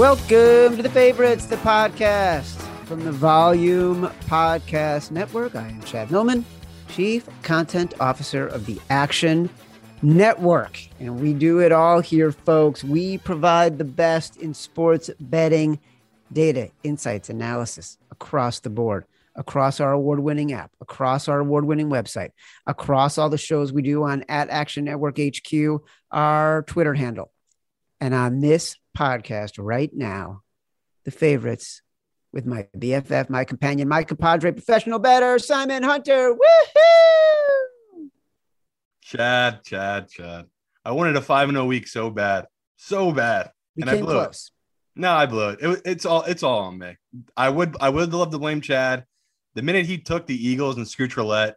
Welcome to the favorites, the podcast from the Volume Podcast Network. I am Chad Millman, Chief Content Officer of the Action Network. And we do it all here, folks. We provide the best in sports betting data, insights, analysis across the board, across our award winning app, across our award winning website, across all the shows we do on at Action Network HQ, our Twitter handle. And on this podcast right now, the favorites with my BFF, my companion, my compadre, professional bettor, Simon Hunter. Woohoo! Chad, Chad, Chad. I wanted a 5 0 week so bad. So bad. We and came I blew close. it. No, I blew it. it. It's all it's all on me. I would I would love to blame Chad. The minute he took the Eagles and Scooch Roulette,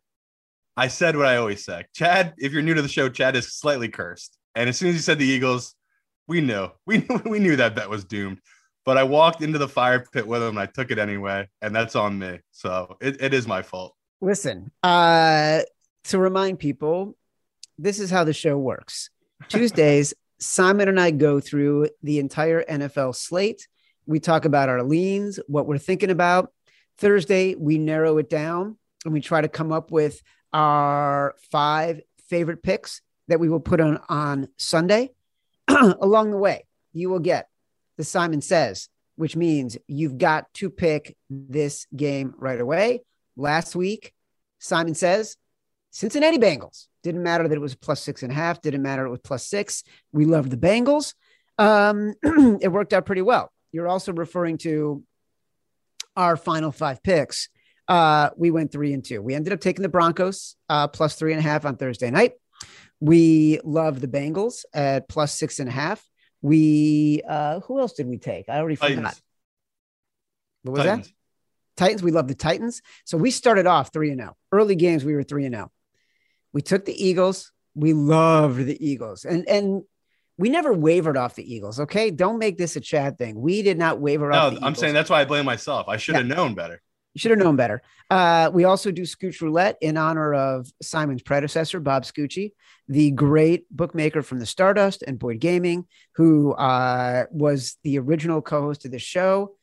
I said what I always say. Chad, if you're new to the show, Chad is slightly cursed. And as soon as he said the Eagles, we knew. We we knew that bet was doomed. But I walked into the fire pit with him and I took it anyway. And that's on me. So it, it is my fault. Listen, uh, to remind people, this is how the show works. Tuesdays, Simon and I go through the entire NFL slate. We talk about our leans, what we're thinking about. Thursday, we narrow it down and we try to come up with our five favorite picks that we will put on on Sunday. Along the way, you will get the Simon Says, which means you've got to pick this game right away. Last week, Simon Says, Cincinnati Bengals. Didn't matter that it was plus six and a half. Didn't matter it was plus six. We loved the Bengals. Um, it worked out pretty well. You're also referring to our final five picks. Uh, we went three and two. We ended up taking the Broncos uh, plus three and a half on Thursday night. We love the Bengals at plus six and a half. We uh, who else did we take? I already forgot. Titans. What was Titans. that? Titans. We love the Titans. So we started off three and zero. Early games we were three and zero. We took the Eagles. We loved the Eagles, and and we never wavered off the Eagles. Okay, don't make this a Chad thing. We did not waver No, off. The I'm Eagles. saying that's why I blame myself. I should have known better. You should have known better. Uh, we also do Scooch Roulette in honor of Simon's predecessor, Bob Scucci, the great bookmaker from the Stardust and Boyd Gaming, who uh, was the original co-host of the show.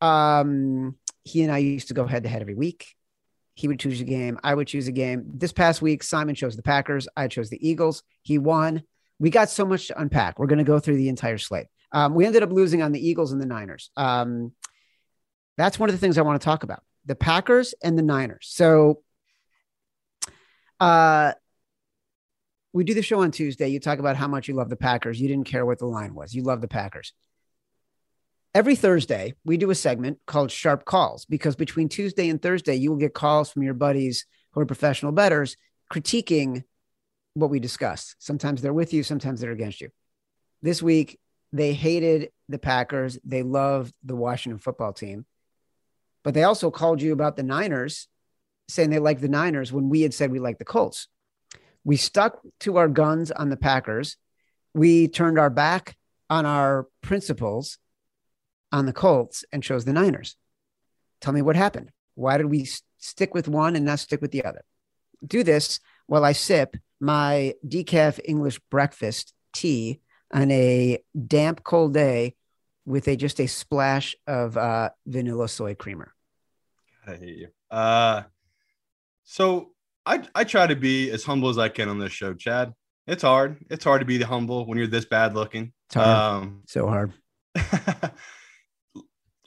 Um, he and I used to go head to head every week. He would choose a game. I would choose a game. This past week, Simon chose the Packers. I chose the Eagles. He won. We got so much to unpack. We're going to go through the entire slate. Um, we ended up losing on the Eagles and the Niners. Um, that's one of the things I want to talk about the Packers and the Niners. So, uh, we do the show on Tuesday. You talk about how much you love the Packers. You didn't care what the line was. You love the Packers. Every Thursday, we do a segment called Sharp Calls because between Tuesday and Thursday, you will get calls from your buddies who are professional bettors critiquing what we discussed. Sometimes they're with you, sometimes they're against you. This week, they hated the Packers. They loved the Washington football team but they also called you about the Niners, saying they like the Niners when we had said we like the Colts. We stuck to our guns on the Packers. We turned our back on our principles on the Colts and chose the Niners. Tell me what happened. Why did we stick with one and not stick with the other? Do this while I sip my decaf English breakfast tea on a damp, cold day with a just a splash of uh, vanilla soy creamer. I hate you. Uh, so I I try to be as humble as I can on this show, Chad. It's hard. It's hard to be humble when you're this bad looking. It's hard. Um, so hard.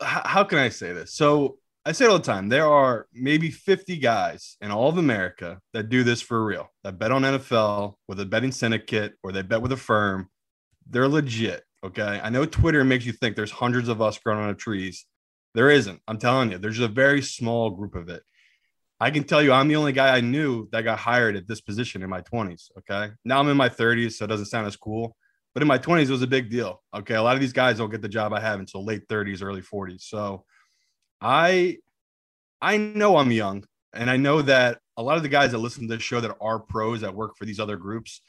how can I say this? So I say it all the time. There are maybe 50 guys in all of America that do this for real, that bet on NFL with a betting syndicate or they bet with a firm. They're legit. Okay. I know Twitter makes you think there's hundreds of us growing on trees. There isn't. I'm telling you, there's a very small group of it. I can tell you, I'm the only guy I knew that got hired at this position in my 20s. Okay. Now I'm in my 30s, so it doesn't sound as cool. But in my 20s, it was a big deal. Okay. A lot of these guys don't get the job I have until late 30s, early 40s. So I I know I'm young, and I know that a lot of the guys that listen to this show that are pros that work for these other groups,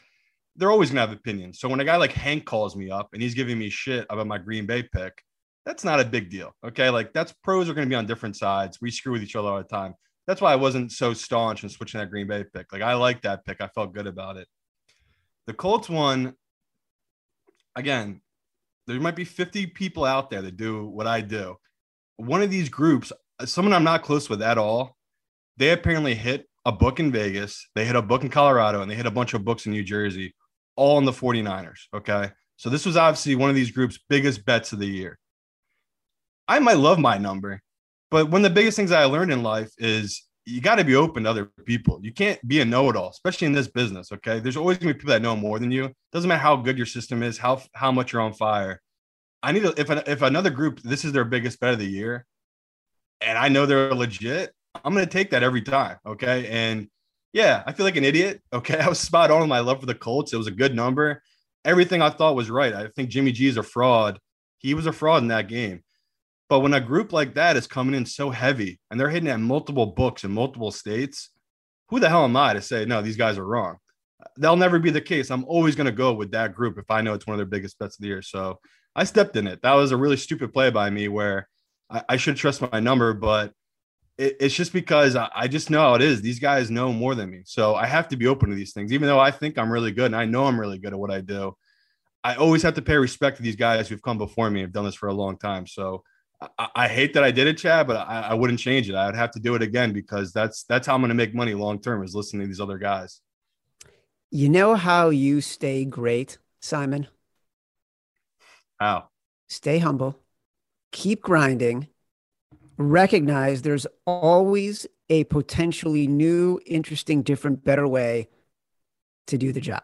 they're always gonna have opinions. So when a guy like Hank calls me up and he's giving me shit about my Green Bay pick, that's not a big deal. Okay. Like that's pros are gonna be on different sides. We screw with each other all the time. That's why I wasn't so staunch in switching that Green Bay pick. Like I like that pick. I felt good about it. The Colts one, again, there might be 50 people out there that do what I do. One of these groups, uh, someone I'm not close with at all, they apparently hit a book in Vegas, they hit a book in Colorado, and they hit a bunch of books in New Jersey, all in the 49ers. Okay. So this was obviously one of these groups' biggest bets of the year. I might love my number, but one of the biggest things I learned in life is you got to be open to other people. You can't be a know-it-all, especially in this business. Okay, there's always gonna be people that know more than you. Doesn't matter how good your system is, how how much you're on fire. I need to if if another group this is their biggest bet of the year, and I know they're legit, I'm gonna take that every time. Okay, and yeah, I feel like an idiot. Okay, I was spot on with my love for the Colts. It was a good number. Everything I thought was right. I think Jimmy G is a fraud. He was a fraud in that game. But when a group like that is coming in so heavy and they're hitting at multiple books in multiple states, who the hell am I to say, no, these guys are wrong? That'll never be the case. I'm always going to go with that group if I know it's one of their biggest bets of the year. So I stepped in it. That was a really stupid play by me where I, I should trust my number, but it, it's just because I, I just know how it is. These guys know more than me. So I have to be open to these things, even though I think I'm really good and I know I'm really good at what I do. I always have to pay respect to these guys who've come before me, and have done this for a long time. So I, I hate that I did it, Chad, but I, I wouldn't change it. I would have to do it again because that's that's how I'm going to make money long term is listening to these other guys. You know how you stay great, Simon? How? Stay humble, keep grinding, recognize there's always a potentially new, interesting, different, better way to do the job.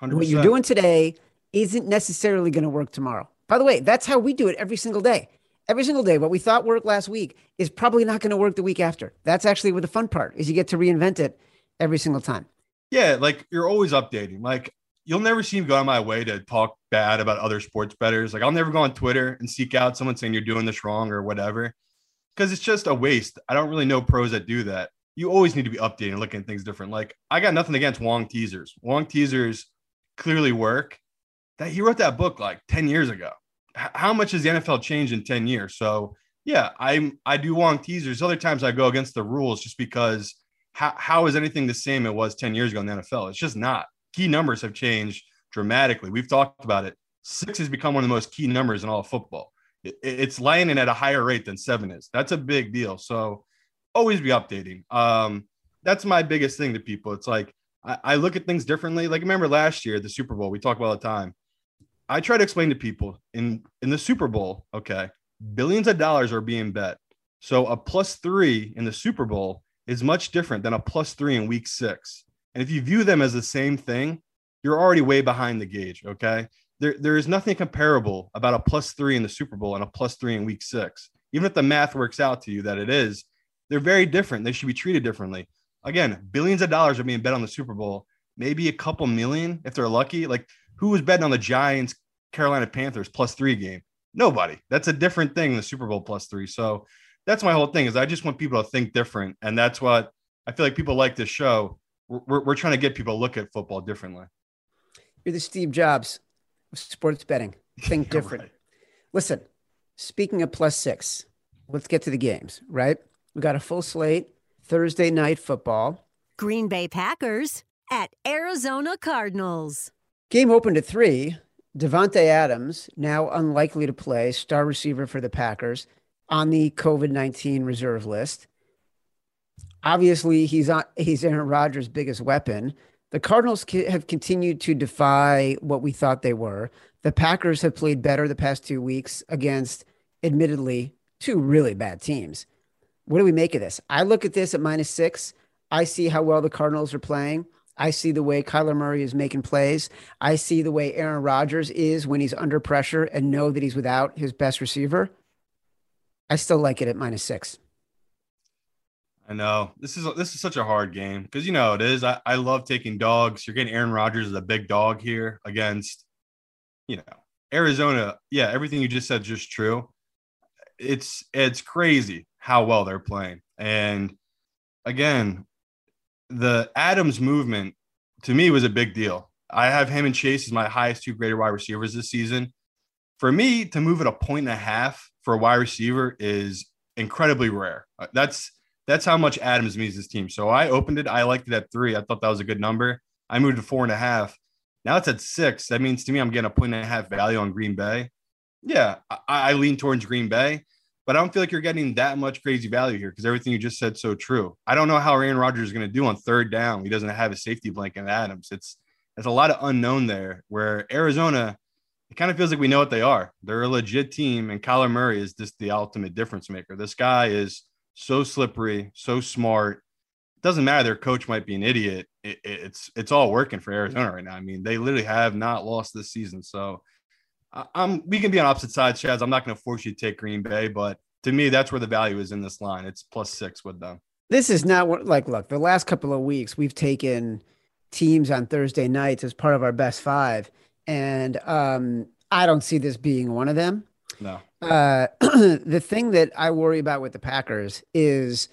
100%. What you're doing today isn't necessarily going to work tomorrow. By the way, that's how we do it every single day every single day. What we thought worked last week is probably not going to work the week after. That's actually where the fun part is you get to reinvent it every single time. Yeah, like you're always updating. Like you'll never see me go on my way to talk bad about other sports bettors. Like I'll never go on Twitter and seek out someone saying you're doing this wrong or whatever. Because it's just a waste. I don't really know pros that do that. You always need to be updating, looking at things different. Like I got nothing against Wong teasers. Wong teasers clearly work. That he wrote that book like 10 years ago how much has the NFL changed in 10 years? So yeah, I'm I do Wong teasers. Other times I go against the rules just because how, how is anything the same it was 10 years ago in the NFL? It's just not. Key numbers have changed dramatically. We've talked about it. Six has become one of the most key numbers in all football. It, it's landing at a higher rate than seven is. That's a big deal. So always be updating. Um, that's my biggest thing to people. It's like I, I look at things differently. Like remember last year, the Super Bowl, we talk about all the time I try to explain to people in in the Super Bowl, okay, billions of dollars are being bet. So a plus three in the Super Bowl is much different than a plus three in week six. And if you view them as the same thing, you're already way behind the gauge. Okay. There, there is nothing comparable about a plus three in the Super Bowl and a plus three in week six. Even if the math works out to you that it is, they're very different. They should be treated differently. Again, billions of dollars are being bet on the Super Bowl, maybe a couple million if they're lucky. Like who was betting on the Giants Carolina Panthers plus three game? Nobody. That's a different thing. The Super Bowl plus three. So that's my whole thing. Is I just want people to think different, and that's what I feel like people like this show. We're, we're trying to get people to look at football differently. You're the Steve Jobs of sports betting. Think different. right. Listen, speaking of plus six, let's get to the games. Right, we got a full slate. Thursday night football. Green Bay Packers at Arizona Cardinals. Game opened at three. Davante Adams, now unlikely to play, star receiver for the Packers, on the COVID 19 reserve list. Obviously, he's on, he's Aaron Rodgers' biggest weapon. The Cardinals have continued to defy what we thought they were. The Packers have played better the past two weeks against, admittedly, two really bad teams. What do we make of this? I look at this at minus six. I see how well the Cardinals are playing. I see the way Kyler Murray is making plays. I see the way Aaron Rodgers is when he's under pressure and know that he's without his best receiver. I still like it at minus six. I know this is this is such a hard game because you know it is. I, I love taking dogs. You're getting Aaron Rodgers as a big dog here against, you know, Arizona. Yeah, everything you just said just true. It's it's crazy how well they're playing, and again, the Adams movement to me was a big deal. I have him and Chase as my highest two graded wide receivers this season. For me to move at a point and a half for a wide receiver is incredibly rare. Uh, that's that's how much Adams means this team. So I opened it. I liked it at three. I thought that was a good number. I moved to four and a half. Now it's at six. That means to me, I'm getting a point and a half value on Green Bay. Yeah, I, I lean towards Green Bay, but I don't feel like you're getting that much crazy value here because everything you just said so true. I don't know how Aaron Rodgers is going to do on third down. He doesn't have a safety blanket Adams. It's there's a lot of unknown there. Where Arizona, it kind of feels like we know what they are. They're a legit team, and Kyler Murray is just the ultimate difference maker. This guy is so slippery, so smart. It doesn't matter. Their coach might be an idiot. It, it's it's all working for Arizona right now. I mean, they literally have not lost this season. So I'm we can be on opposite sides, Chaz. I'm not going to force you to take Green Bay, but to me, that's where the value is in this line. It's plus six with them. This is not what like look, the last couple of weeks we've taken teams on Thursday nights as part of our best five. And um, I don't see this being one of them. No. Uh, the thing that I worry about with the Packers is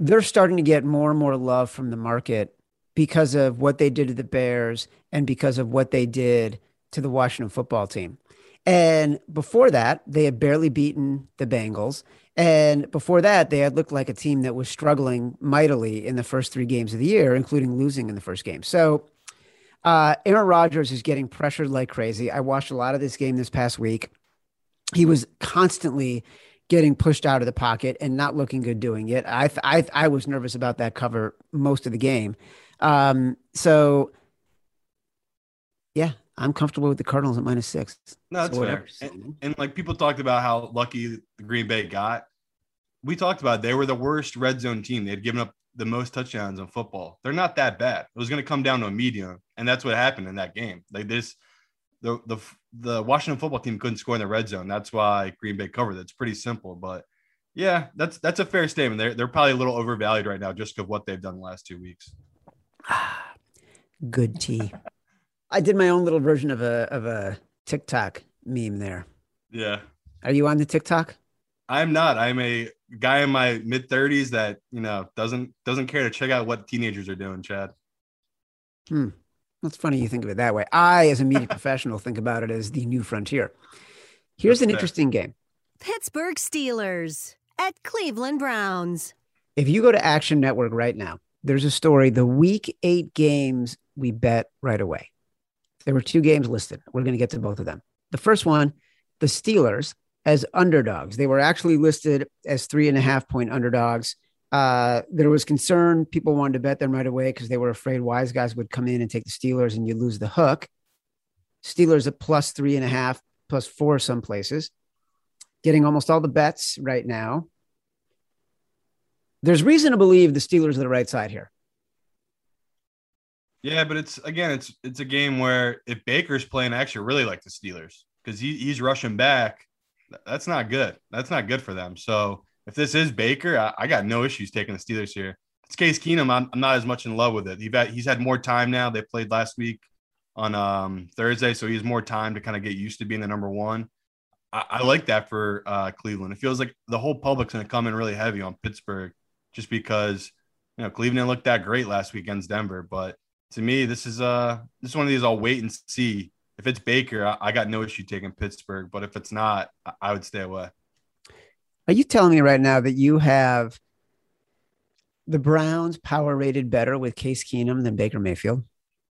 they're starting to get more and more love from the market because of what they did to the Bears and because of what they did to the Washington football team. And before that, they had barely beaten the Bengals. And before that, they had looked like a team that was struggling mightily in the first three games of the year, including losing in the first game. So uh, Aaron Rodgers is getting pressured like crazy. I watched a lot of this game this past week. He was constantly getting pushed out of the pocket and not looking good doing it. I I, I was nervous about that cover most of the game. Um, so yeah, I'm comfortable with the Cardinals at minus six. No, that's so fair. And, and, like people talked about how lucky the Green Bay got. We talked about they were the worst red zone team. They had given up the most touchdowns in football. They're not that bad. It was going to come down to a medium, and that's what happened in that game. Like this, the the the Washington football team couldn't score in the red zone. That's why Green Bay covered. It's pretty simple, but yeah, that's that's a fair statement. They're they're probably a little overvalued right now just because of what they've done the last two weeks. Ah, Good tea. I did my own little version of a of a TikTok meme there. Yeah. Are you on the TikTok? I'm not. I'm a guy in my mid 30s that you know doesn't doesn't care to check out what teenagers are doing. Chad. Hmm. That's funny you think of it that way. I, as a media professional, think about it as the new frontier. Here's That's an fair. interesting game. Pittsburgh Steelers at Cleveland Browns. If you go to Action Network right now, there's a story. The week eight games we bet right away. There were two games listed. We're going to get to both of them. The first one, the Steelers as underdogs. They were actually listed as three and a half point underdogs. Uh, there was concern. People wanted to bet them right away because they were afraid wise guys would come in and take the Steelers and you lose the hook. Steelers at plus three and a half, plus four some places, getting almost all the bets right now. There's reason to believe the Steelers are the right side here. Yeah, but it's again, it's it's a game where if Baker's playing, I actually really like the Steelers because he, he's rushing back. That's not good. That's not good for them. So if this is Baker, I, I got no issues taking the Steelers here. It's Case Keenum. I'm, I'm not as much in love with it. He's had, he's had more time now. They played last week on um, Thursday, so he has more time to kind of get used to being the number one. I, I like that for uh, Cleveland. It feels like the whole public's going to come in really heavy on Pittsburgh just because you know Cleveland looked that great last week against Denver, but to me, this is uh this is one of these I'll wait and see. If it's Baker, I, I got no issue taking Pittsburgh, but if it's not, I, I would stay away. Are you telling me right now that you have the Browns power rated better with Case Keenum than Baker Mayfield?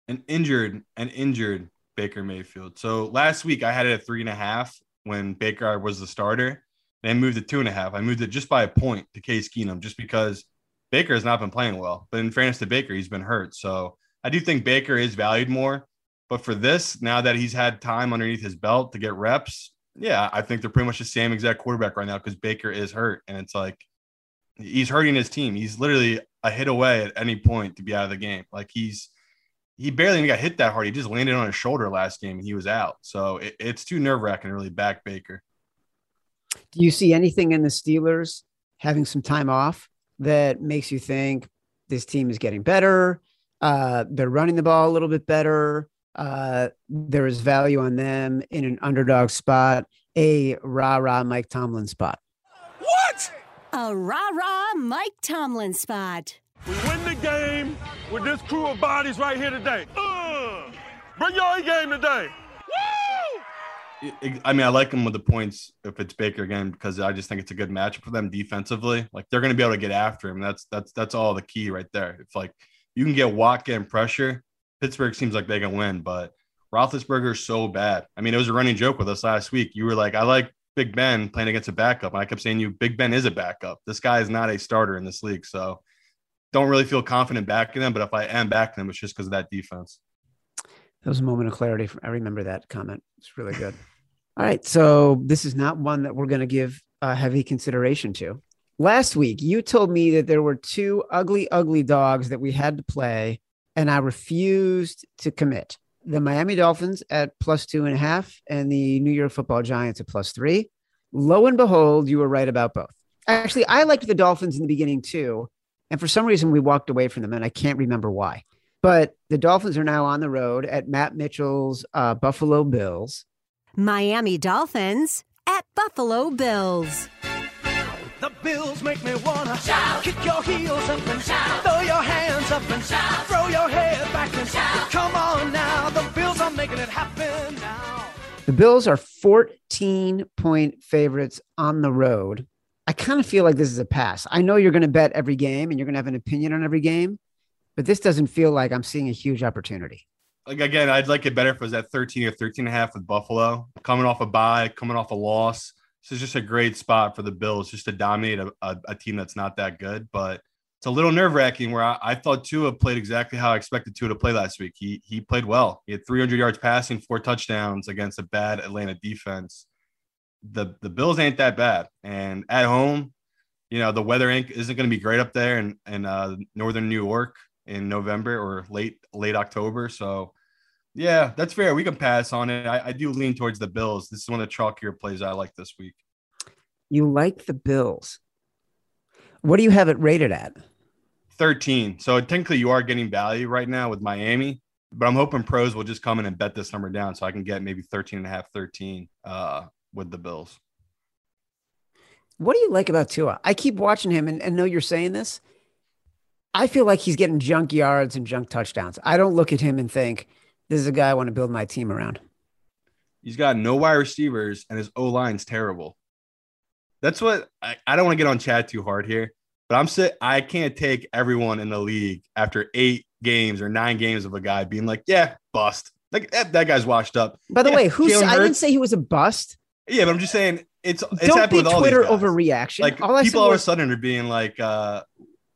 An injured, an injured Baker Mayfield. So last week I had it at three and a half when Baker was the starter. Then moved to two and a half. I moved it just by a point to Case Keenum just because Baker has not been playing well. But in fairness to Baker, he's been hurt. So I do think Baker is valued more. But for this, now that he's had time underneath his belt to get reps, yeah, I think they're pretty much the same exact quarterback right now because Baker is hurt. And it's like he's hurting his team. He's literally a hit away at any point to be out of the game. Like he's he barely even got hit that hard. He just landed on his shoulder last game and he was out. So it, it's too nerve wracking to really back Baker. Do you see anything in the Steelers having some time off that makes you think this team is getting better? Uh, they're running the ball a little bit better. Uh, there is value on them in an underdog spot, a rah rah Mike Tomlin spot. What? A rah rah Mike Tomlin spot. We win the game with this crew of bodies right here today. Uh, bring your A game today. I mean, I like them with the points if it's Baker again because I just think it's a good matchup for them defensively. Like they're going to be able to get after him. That's that's that's all the key right there. It's like you can get Watt getting pressure. Pittsburgh seems like they can win, but Roethlisberger is so bad. I mean, it was a running joke with us last week. You were like, I like Big Ben playing against a backup. And I kept saying you, Big Ben is a backup. This guy is not a starter in this league. So don't really feel confident backing them. But if I am backing them, it's just because of that defense. That was a moment of clarity. I remember that comment. It's really good. All right. So this is not one that we're going to give a heavy consideration to. Last week, you told me that there were two ugly, ugly dogs that we had to play, and I refused to commit the Miami Dolphins at plus two and a half and the New York football Giants at plus three. Lo and behold, you were right about both. Actually, I liked the Dolphins in the beginning too. And for some reason, we walked away from them, and I can't remember why. But the Dolphins are now on the road at Matt Mitchell's uh, Buffalo Bills. Miami Dolphins at Buffalo Bills. The Bills make me wanna shout, kick your heels up and shout, throw your hands up and shout, throw your head back and shout. Come on now, the Bills are making it happen now. The Bills are 14 point favorites on the road. I kind of feel like this is a pass. I know you're going to bet every game and you're going to have an opinion on every game, but this doesn't feel like I'm seeing a huge opportunity. Like again, I'd like it better if it was at 13 or 13 and a half with Buffalo, coming off a bye, coming off a loss this is just a great spot for the Bills just to dominate a, a, a team that's not that good. But it's a little nerve wracking where I, I, thought Tua played exactly how I expected Tua to play last week. He he played well. He had 300 yards passing, four touchdowns against a bad Atlanta defense. The the Bills ain't that bad, and at home, you know the weather ain't, isn't going to be great up there in in uh, northern New York in November or late late October. So yeah, that's fair. We can pass on it. I, I, do lean towards the Bills. This is one of the chalkier plays I like this week. You like the Bills. What do you have it rated at? 13. So technically you are getting value right now with Miami, but I'm hoping pros will just come in and bet this number down so I can get maybe 13 and a half, 13 uh, with the Bills. What do you like about Tua? I keep watching him and, and know you're saying this. I feel like he's getting junk yards and junk touchdowns. I don't look at him and think – this is a guy I want to build my team around. He's got no wide receivers and his O line's terrible. That's what I, I don't want to get on Chad too hard here, but I'm sit I can't take everyone in the league after eight games or nine games of a guy being like, yeah, bust. Like that, that guy's washed up. By the yeah, way, who's I didn't say he was a bust. Yeah, but I'm just saying it's it's don't be with all Twitter overreaction. Like all people all was, of a sudden are being like uh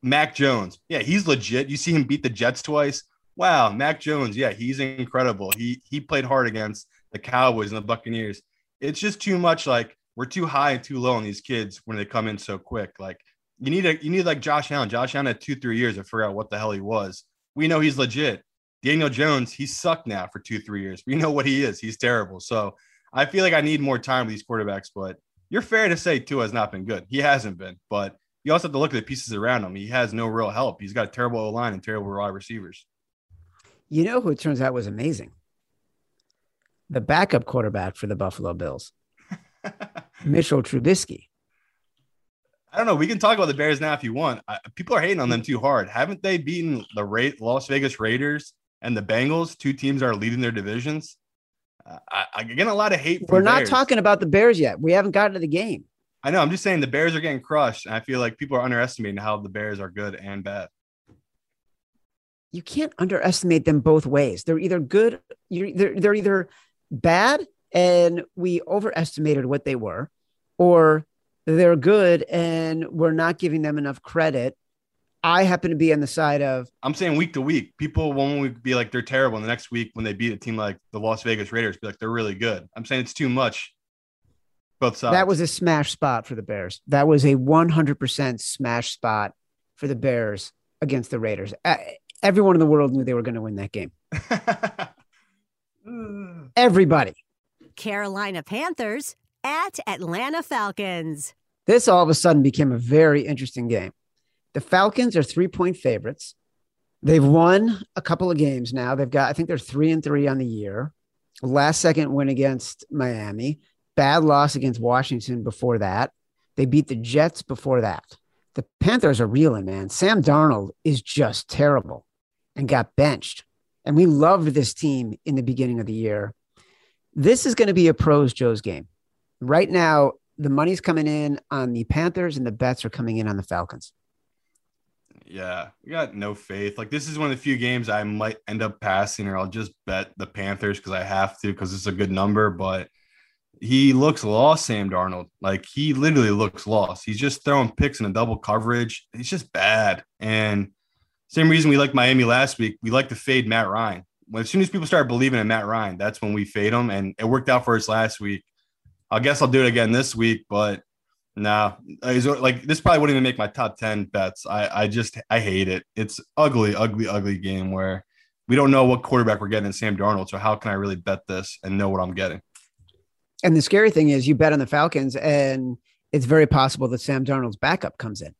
Mac Jones. Yeah, he's legit. You see him beat the Jets twice wow, Mac Jones, yeah, he's incredible. He he played hard against the Cowboys and the Buccaneers. It's just too much like we're too high and too low on these kids when they come in so quick. Like you need a you need like Josh Allen. Josh Allen had two, three years to figure out what the hell he was. We know he's legit. Daniel Jones, he sucked now for two, three years. We know what he is. He's terrible. So I feel like I need more time with these quarterbacks, but you're fair to say Tua has not been good. He hasn't been, but you also have to look at the pieces around him. He has no real help. He's got a terrible line and terrible wide receivers. You know who it turns out was amazing? The backup quarterback for the Buffalo Bills, Mitchell Trubisky. I don't know. We can talk about the Bears now if you want. I, people are hating on them too hard. Haven't they beaten the Ra- Las Vegas Raiders and the Bengals, two teams are leading their divisions? Uh, I, I get a lot of hate. We're not Bears. talking about the Bears yet. We haven't gotten to the game. I know. I'm just saying the Bears are getting crushed, and I feel like people are underestimating how the Bears are good and bad you can't underestimate them both ways. They're either good, you're, they're, they're either bad and we overestimated what they were, or they're good and we're not giving them enough credit. I happen to be on the side of. I'm saying week to week, people won't be like they're terrible. And the next week, when they beat a team like the Las Vegas Raiders, be like they're really good. I'm saying it's too much. Both sides. That was a smash spot for the Bears. That was a 100% smash spot for the Bears against the Raiders everyone in the world knew they were going to win that game. Everybody. Carolina Panthers at Atlanta Falcons. This all of a sudden became a very interesting game. The Falcons are three point favorites. They've won a couple of games now. They've got, I think they're three and three on the year. Last second win against Miami, bad loss against Washington before that. They beat the Jets before that. The Panthers are reeling, man. Sam Darnold is just terrible and got benched. And we loved this team in the beginning of the year. This is going to be a pros Joe's game. Right now, the money's coming in on the Panthers and the bets are coming in on the Falcons. Yeah, we got no faith. Like this is one of the few games I might end up passing, or I'll just bet the Panthers because I have to because it's a good number. But he looks lost, Sam Darnold. Like he literally looks lost. He's just throwing picks in a double coverage. He's just bad. And same reason we liked Miami last week. We like to fade Matt Ryan. When as soon as people start believing in Matt Ryan, that's when we fade him. And it worked out for us last week. I guess I'll do it again this week, but no, like this probably wouldn't even make my top 10 bets. I, I just I hate it. It's ugly, ugly, ugly game where we don't know what quarterback we're getting in Sam Darnold. So how can I really bet this and know what I'm getting? And the scary thing is you bet on the Falcons and it's very possible that Sam Darnold's backup comes in.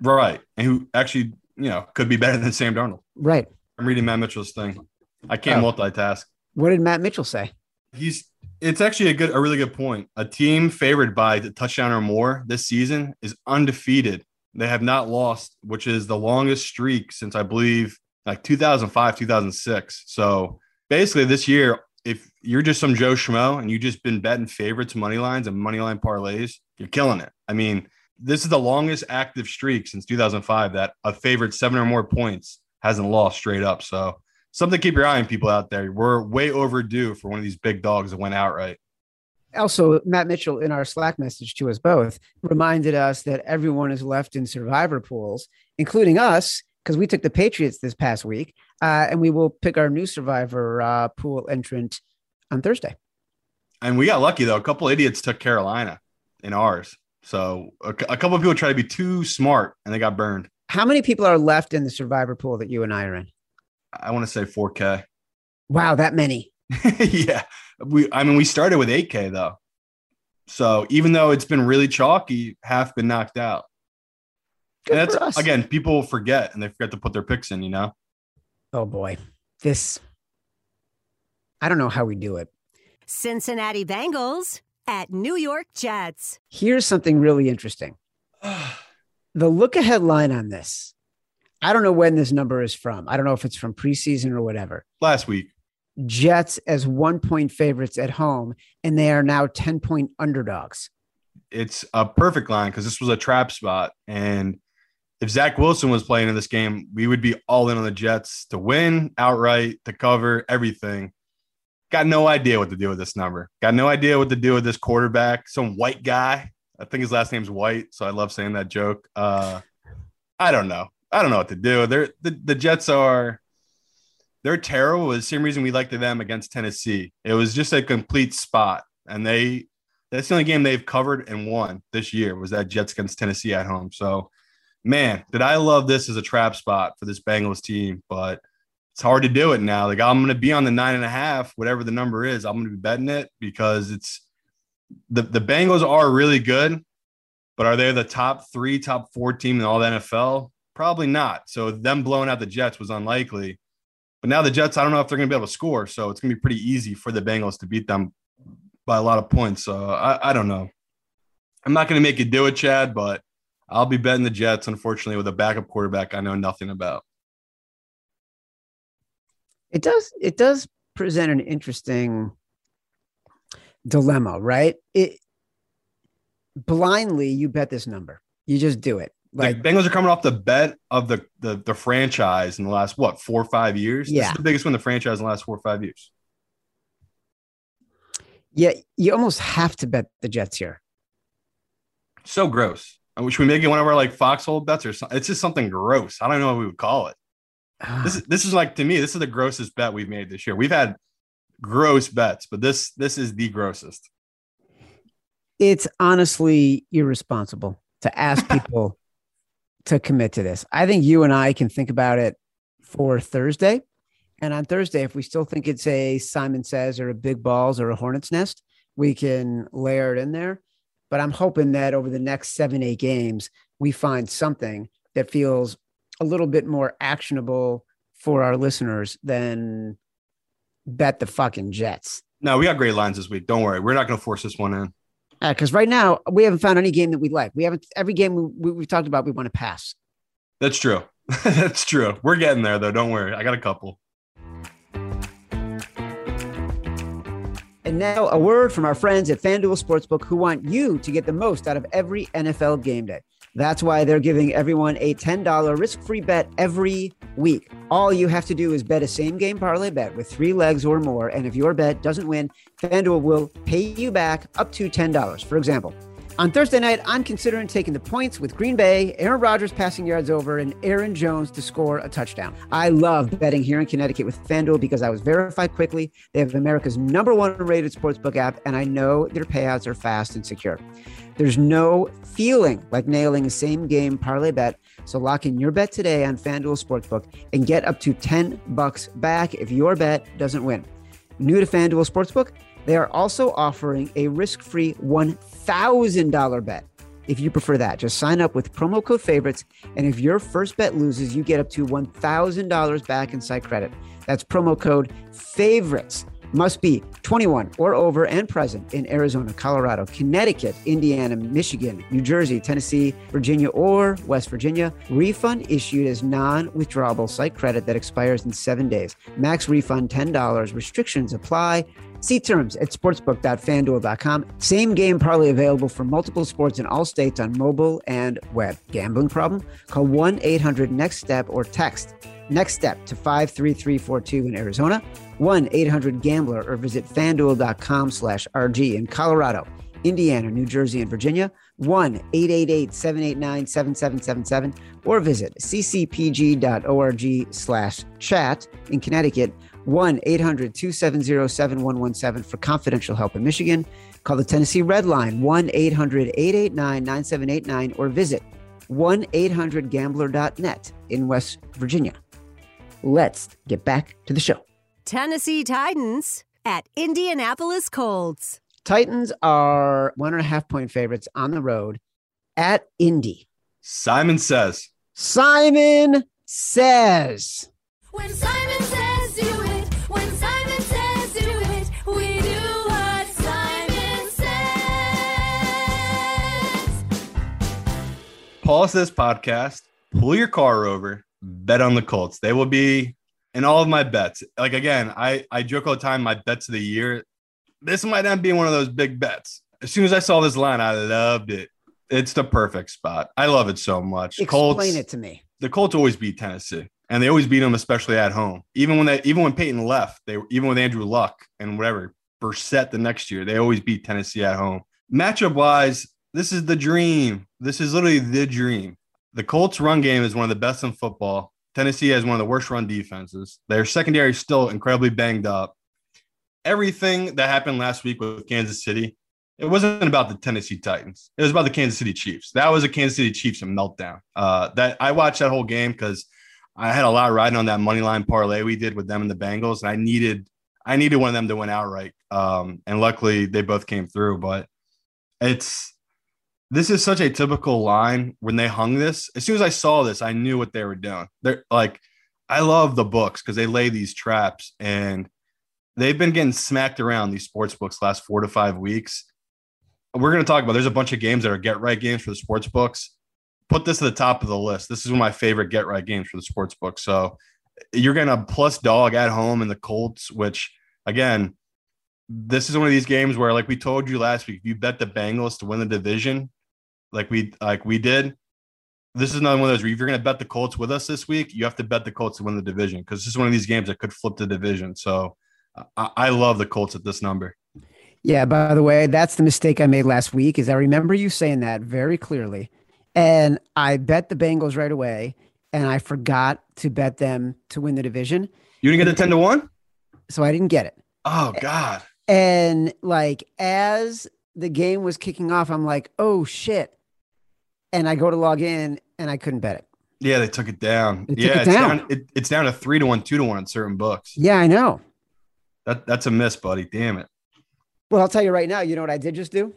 Right. And who actually, you know, could be better than Sam Darnold. Right. I'm reading Matt Mitchell's thing. I can't oh. multitask. What did Matt Mitchell say? He's it's actually a good a really good point. A team favored by the touchdown or more this season is undefeated. They have not lost, which is the longest streak since I believe like 2005, 2006. So basically this year if you're just some Joe Schmo and you just been betting favorites, money lines, and money line parlays, you're killing it. I mean, this is the longest active streak since 2005 that a favorite seven or more points hasn't lost straight up. So something to keep your eye on people out there. We're way overdue for one of these big dogs that went outright. Also, Matt Mitchell in our Slack message to us both reminded us that everyone is left in survivor pools, including us, because we took the Patriots this past week, uh, and we will pick our new survivor uh, pool entrant on Thursday. And we got lucky though; a couple idiots took Carolina in ours. So a, a couple of people tried to be too smart, and they got burned. How many people are left in the survivor pool that you and I are in? I want to say 4K. Wow, that many. yeah. We I mean we started with 8K though. So even though it's been really chalky, half been knocked out. Good and that's again, people forget and they forget to put their picks in, you know. Oh boy. This I don't know how we do it. Cincinnati Bengals at New York Jets. Here's something really interesting. the look ahead line on this. I don't know when this number is from. I don't know if it's from preseason or whatever. Last week. Jets as one point favorites at home, and they are now 10 point underdogs. It's a perfect line because this was a trap spot. And if Zach Wilson was playing in this game, we would be all in on the Jets to win outright, to cover everything. Got no idea what to do with this number. Got no idea what to do with this quarterback. Some white guy. I think his last name's White, so I love saying that joke. Uh, I don't know. I don't know what to do. They're the, the Jets are they're terrible. The same reason we liked them against Tennessee. It was just a complete spot, and they that's the only game they've covered and won this year was that Jets against Tennessee at home. So, man, did I love this as a trap spot for this Bengals team? But it's hard to do it now. Like I'm going to be on the nine and a half, whatever the number is. I'm going to be betting it because it's the the Bengals are really good, but are they the top three, top four team in all the NFL? Probably not. So them blowing out the Jets was unlikely. But now the Jets, I don't know if they're going to be able to score. So it's going to be pretty easy for the Bengals to beat them by a lot of points. So I, I don't know. I'm not going to make you do it, Chad, but I'll be betting the Jets, unfortunately, with a backup quarterback I know nothing about. It does. It does present an interesting dilemma, right? It blindly you bet this number. You just do it. Like the Bengals are coming off the bet of the, the the franchise in the last what four or five years. Yeah, this is the biggest one the franchise in the last four or five years. Yeah, you almost have to bet the Jets here. So gross. I wish we make it one of our like foxhole bets or something. It's just something gross. I don't know what we would call it. This is this is like to me, this is the grossest bet we've made this year. We've had gross bets, but this this is the grossest. It's honestly irresponsible to ask people to commit to this. I think you and I can think about it for Thursday. And on Thursday, if we still think it's a Simon Says or a Big Balls or a Hornet's Nest, we can layer it in there. But I'm hoping that over the next seven, eight games, we find something that feels a little bit more actionable for our listeners than bet the fucking Jets. No, we got great lines this week. Don't worry. We're not going to force this one in because uh, right now we haven't found any game that we like. We haven't every game we, we, have talked about we want to pass. That's true. That's true. We're getting there though. Don't worry. I got a couple. And now a word from our friends at FanDuel Sportsbook who want you to get the most out of every NFL game day. That's why they're giving everyone a $10 risk free bet every week. All you have to do is bet a same game parlay bet with three legs or more. And if your bet doesn't win, FanDuel will pay you back up to $10. For example, on Thursday night, I'm considering taking the points with Green Bay, Aaron Rodgers passing yards over, and Aaron Jones to score a touchdown. I love betting here in Connecticut with FanDuel because I was verified quickly. They have America's number one rated sportsbook app, and I know their payouts are fast and secure. There's no feeling like nailing a same game parlay bet. So lock in your bet today on FanDuel Sportsbook and get up to 10 bucks back if your bet doesn't win. New to FanDuel Sportsbook? They are also offering a risk free $1,000 bet. If you prefer that, just sign up with promo code favorites. And if your first bet loses, you get up to $1,000 back in site credit. That's promo code favorites. Must be 21 or over and present in Arizona, Colorado, Connecticut, Indiana, Michigan, New Jersey, Tennessee, Virginia, or West Virginia. Refund issued as non withdrawable site credit that expires in seven days. Max refund $10. Restrictions apply. See terms at sportsbook.fanduel.com. Same game parlay available for multiple sports in all states on mobile and web. Gambling problem? Call 1 800 NEXT STEP or text Next Step to 53342 in Arizona, 1 800 Gambler, or visit fanduel.com slash RG in Colorado, Indiana, New Jersey, and Virginia, 1 888 789 7777, or visit ccpg.org slash chat in Connecticut, 1 800 270 7117 for confidential help in Michigan. Call the Tennessee Red Line 1 800 889 9789 or visit 1 800 gambler.net in West Virginia. Let's get back to the show. Tennessee Titans at Indianapolis Colts. Titans are one and a half point favorites on the road at Indy. Simon says. Simon says. When Simon says do it, when Simon says do it, we do what Simon says. Pause this podcast, pull your car over, bet on the Colts. They will be in all of my bets. Like again, I I joke all the time. My bets of the year. This might not be one of those big bets. As soon as I saw this line, I loved it. It's the perfect spot. I love it so much. Explain Colts, it to me. the Colts always beat Tennessee, and they always beat them, especially at home. Even when they, even when Peyton left, they even with Andrew Luck and whatever Brissett the next year, they always beat Tennessee at home. Matchup wise, this is the dream. This is literally the dream. The Colts' run game is one of the best in football. Tennessee has one of the worst run defenses. Their secondary is still incredibly banged up. Everything that happened last week with Kansas City, it wasn't about the Tennessee Titans. It was about the Kansas City Chiefs. That was a Kansas City Chiefs meltdown. Uh, that I watched that whole game because I had a lot riding on that money line parlay we did with them and the Bengals, and I needed I needed one of them to win outright. Um, and luckily they both came through. But it's this is such a typical line when they hung this. As soon as I saw this, I knew what they were doing. They're like, I love the books because they lay these traps and they've been getting smacked around these sports books last four to five weeks. We're going to talk about there's a bunch of games that are get right games for the sports books. Put this at the top of the list. This is one of my favorite get right games for the sports book. So you're going to plus dog at home in the Colts, which again, this is one of these games where, like we told you last week, if you bet the Bengals to win the division, like we like we did, this is another one of those. Where if you're going to bet the Colts with us this week, you have to bet the Colts to win the division because this is one of these games that could flip the division. So I, I love the Colts at this number. Yeah, by the way, that's the mistake I made last week is I remember you saying that very clearly. And I bet the Bengals right away and I forgot to bet them to win the division. You didn't get a ten to one. So I didn't get it. Oh God. And like as the game was kicking off, I'm like, oh shit. And I go to log in and I couldn't bet it. Yeah, they took it down. They yeah, it it's down. down. it, it's down to three to one, two to one in certain books. Yeah, I know. That that's a miss, buddy. Damn it. Well, I'll tell you right now, you know what I did just do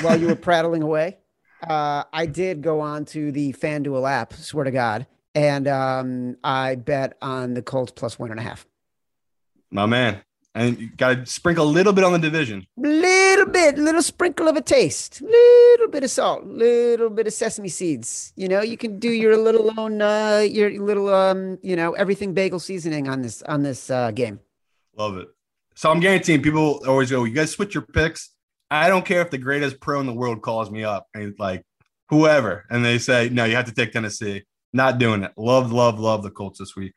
while you were prattling away? Uh, I did go on to the FanDuel app, swear to God, and um, I bet on the Colts plus one and a half. My man. And you got to sprinkle a little bit on the division. Little bit, little sprinkle of a taste, little bit of salt, little bit of sesame seeds. You know, you can do your little own, uh, your little, um, you know, everything bagel seasoning on this on this uh, game. Love it. So I'm guaranteeing people always go, you guys switch your picks. I don't care if the greatest pro in the world calls me up and like, whoever, and they say no, you have to take Tennessee. Not doing it. Love, love, love the Colts this week.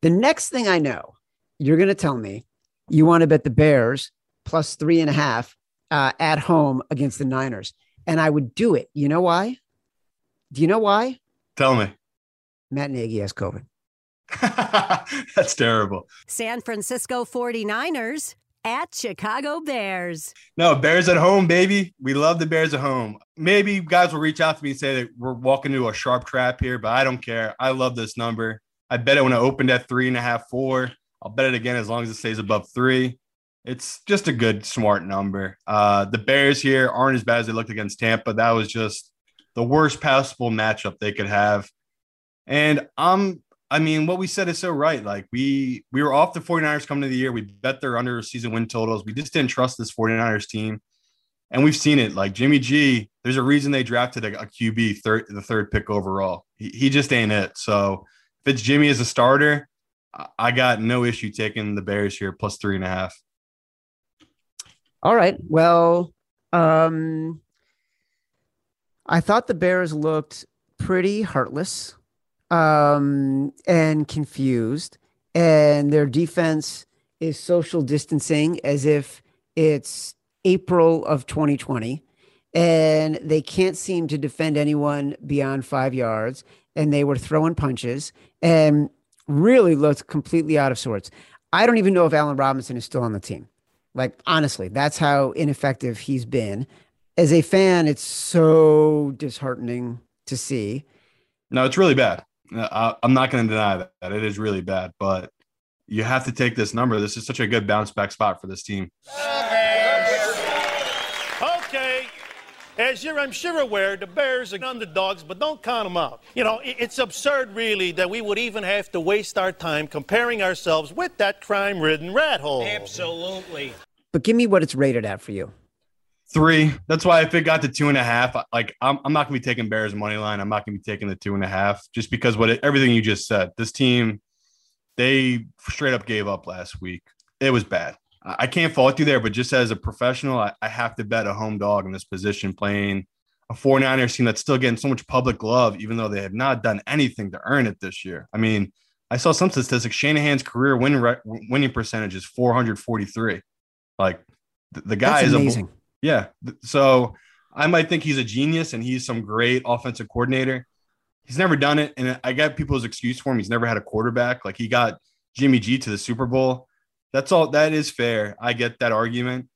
The next thing I know, you're going to tell me you want to bet the Bears plus three and a half uh, at home against the Niners. And I would do it. You know why? Do you know why? Tell me. Matt Nagy has COVID. That's terrible. San Francisco 49ers at Chicago Bears. No, Bears at home, baby. We love the Bears at home. Maybe guys will reach out to me and say that we're walking into a sharp trap here, but I don't care. I love this number. I bet it when it opened at three and a half, four. I'll bet it again as long as it stays above three. It's just a good, smart number. Uh, the Bears here aren't as bad as they looked against Tampa. That was just the worst possible matchup they could have. And I'm I mean, what we said is so right. Like we we were off the 49ers coming to the year. We bet their under season win totals. We just didn't trust this 49ers team. And we've seen it. Like Jimmy G, there's a reason they drafted a, a QB third the third pick overall. He, he just ain't it. So if it's Jimmy as a starter, I- got no issue taking the Bears here plus three and a half. All right. Well, um, I thought the Bears looked pretty heartless um, and confused, and their defense is social distancing as if it's April of 2020, and they can't seem to defend anyone beyond five yards, and they were throwing punches and really looked completely out of sorts. I don't even know if Allen Robinson is still on the team. Like honestly, that's how ineffective he's been. As a fan, it's so disheartening to see. No, it's really bad. Uh, I, I'm not going to deny that. that. It is really bad, but you have to take this number. This is such a good bounce back spot for this team. Okay. As you're, I'm sure, aware, the Bears are underdogs, but don't count them out. You know, it's absurd, really, that we would even have to waste our time comparing ourselves with that crime ridden rat hole. Absolutely. But give me what it's rated at for you. Three. That's why if it got to two and a half, like I'm, I'm not going to be taking Bears money line. I'm not going to be taking the two and a half just because what it, everything you just said. This team, they straight up gave up last week. It was bad. I can't fault you there, but just as a professional, I, I have to bet a home dog in this position playing a 49ers team that's still getting so much public love, even though they have not done anything to earn it this year. I mean, I saw some statistics. Shanahan's career win re- winning percentage is 443. Like the, the guy That's is a amazing. yeah. So I might think he's a genius and he's some great offensive coordinator. He's never done it. And I get people's excuse for him. He's never had a quarterback. Like he got Jimmy G to the Super Bowl. That's all. That is fair. I get that argument.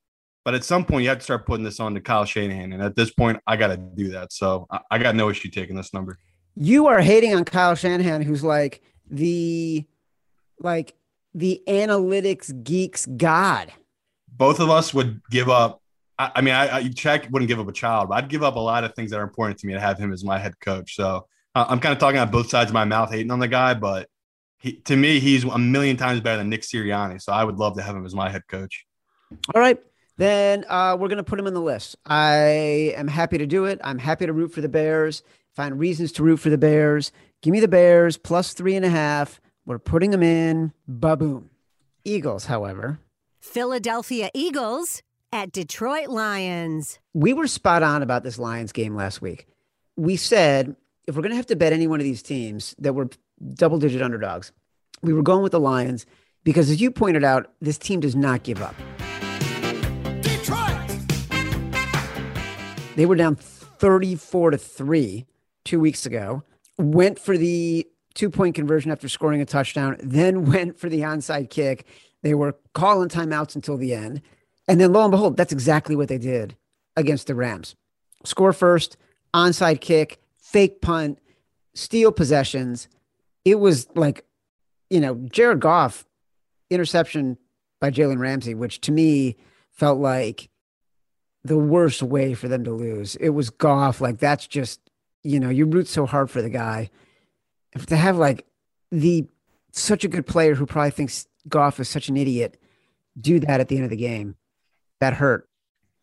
But at some point, you have to start putting this on to Kyle Shanahan. And at this point, I got to do that. So I, I got no issue taking this number. You are hating on Kyle Shanahan, who's like the like the analytics geeks god. Both of us would give up. I, I mean, I, I check wouldn't give up a child, but I'd give up a lot of things that are important to me to have him as my head coach. So uh, I'm kind of talking on both sides of my mouth, hating on the guy, but he, to me, he's a million times better than Nick Sirianni. So I would love to have him as my head coach. All right. Then uh, we're going to put him in the list. I am happy to do it. I'm happy to root for the Bears, find reasons to root for the Bears. Give me the Bears plus three and a half. We're putting them in. Baboom. Eagles, however, Philadelphia Eagles at Detroit Lions. we were spot on about this Lions game last week. We said if we're going to have to bet any one of these teams that were double digit underdogs, we were going with the Lions because, as you pointed out, this team does not give up. Detroit! They were down 34 to 3 two weeks ago, went for the two point conversion after scoring a touchdown, then went for the onside kick. They were calling timeouts until the end. And then lo and behold, that's exactly what they did against the Rams. Score first, onside kick, fake punt, steal possessions. It was like, you know, Jared Goff interception by Jalen Ramsey, which to me felt like the worst way for them to lose. It was Goff. Like that's just, you know, you root so hard for the guy. If to have like the such a good player who probably thinks Goff is such an idiot do that at the end of the game, that hurt.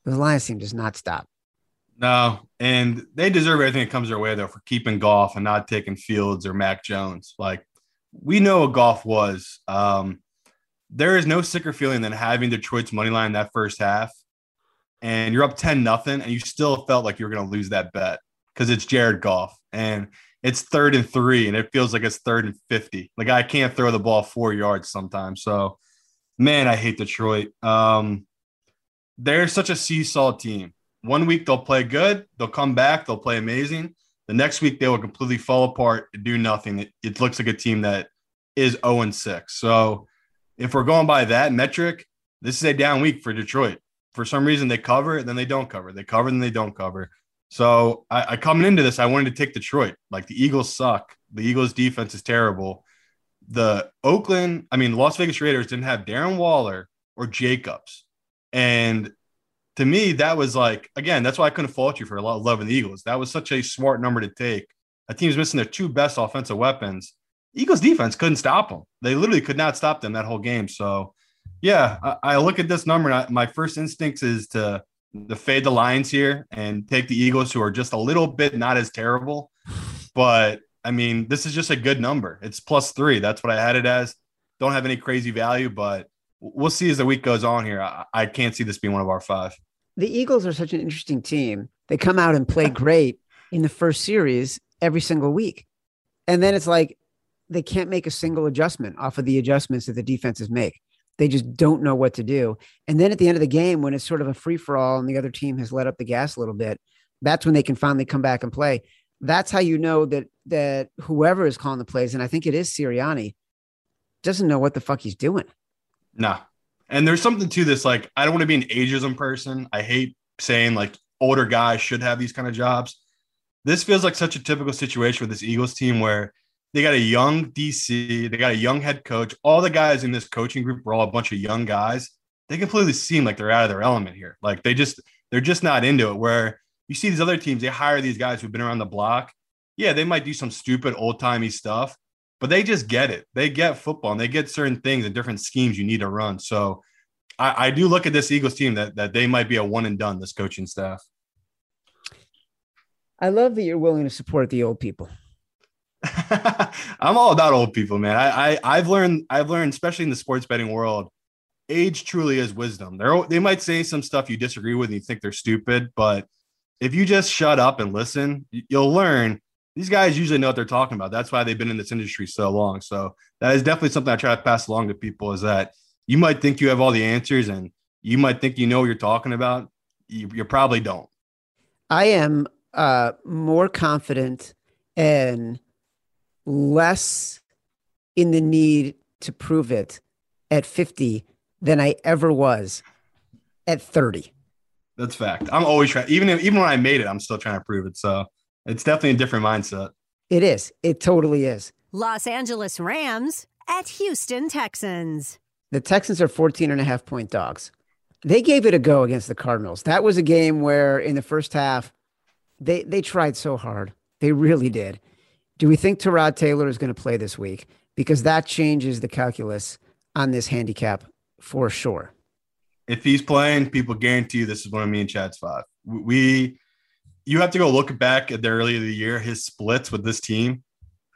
The Lions team does not stop. No, and they deserve everything that comes their way though for keeping Goff and not taking Fields or Mac Jones. Like we know what Goff was. Um, there is no sicker feeling than having Detroit's money line that first half, and you're up ten nothing, and you still felt like you were going to lose that bet. because it's Jared Goff and it's third and three, and it feels like it's third and 50. Like I can't throw the ball four yards sometimes. So, man, I hate Detroit. Um, they're such a seesaw team. One week they'll play good, they'll come back, they'll play amazing. The next week they will completely fall apart and do nothing. It, it looks like a team that is 0 and 6. So, if we're going by that metric, this is a down week for Detroit. For some reason, they cover, then they don't cover. They cover, then they don't cover. So I, I coming into this, I wanted to take Detroit. Like the Eagles suck. The Eagles defense is terrible. The Oakland, I mean, Las Vegas Raiders didn't have Darren Waller or Jacobs. And to me, that was like, again, that's why I couldn't fault you for a lot loving the Eagles. That was such a smart number to take. A team's missing their two best offensive weapons. Eagles defense couldn't stop them. They literally could not stop them that whole game. So, yeah, I, I look at this number and I, my first instinct is to to fade the lines here and take the Eagles, who are just a little bit not as terrible. But I mean, this is just a good number. It's plus three. That's what I had it as. Don't have any crazy value, but we'll see as the week goes on here. I, I can't see this being one of our five. The Eagles are such an interesting team. They come out and play great in the first series every single week. And then it's like they can't make a single adjustment off of the adjustments that the defenses make. They just don't know what to do. And then at the end of the game, when it's sort of a free for all and the other team has let up the gas a little bit, that's when they can finally come back and play. That's how you know that that whoever is calling the plays, and I think it is Sirianni, doesn't know what the fuck he's doing. Nah. And there's something to this. Like, I don't want to be an ageism person. I hate saying like older guys should have these kind of jobs. This feels like such a typical situation with this Eagles team where they got a young DC, they got a young head coach. All the guys in this coaching group are all a bunch of young guys. They completely seem like they're out of their element here. Like they just they're just not into it. Where you see these other teams, they hire these guys who've been around the block. Yeah, they might do some stupid old timey stuff, but they just get it. They get football and they get certain things and different schemes you need to run. So I, I do look at this Eagles team that that they might be a one and done. This coaching staff. I love that you're willing to support the old people. I'm all about old people, man. I, I I've learned I've learned, especially in the sports betting world, age truly is wisdom. They they might say some stuff you disagree with and you think they're stupid, but if you just shut up and listen, you'll learn. These guys usually know what they're talking about. That's why they've been in this industry so long. So that is definitely something I try to pass along to people is that you might think you have all the answers and you might think you know what you're talking about. You, you probably don't. I am uh, more confident and less in the need to prove it at 50 than I ever was at 30. That's fact. I'm always trying. Even if, even when I made it, I'm still trying to prove it. So it's definitely a different mindset. It is. It totally is. Los Angeles Rams at Houston Texans. The Texans are 14 and a half point dogs. They gave it a go against the Cardinals. That was a game where in the first half, they they tried so hard. They really did. Do we think Tyrod Taylor is going to play this week? Because that changes the calculus on this handicap for sure. If he's playing, people guarantee you this is one of me and Chad's five. We, you have to go look back at the earlier of the year, his splits with this team.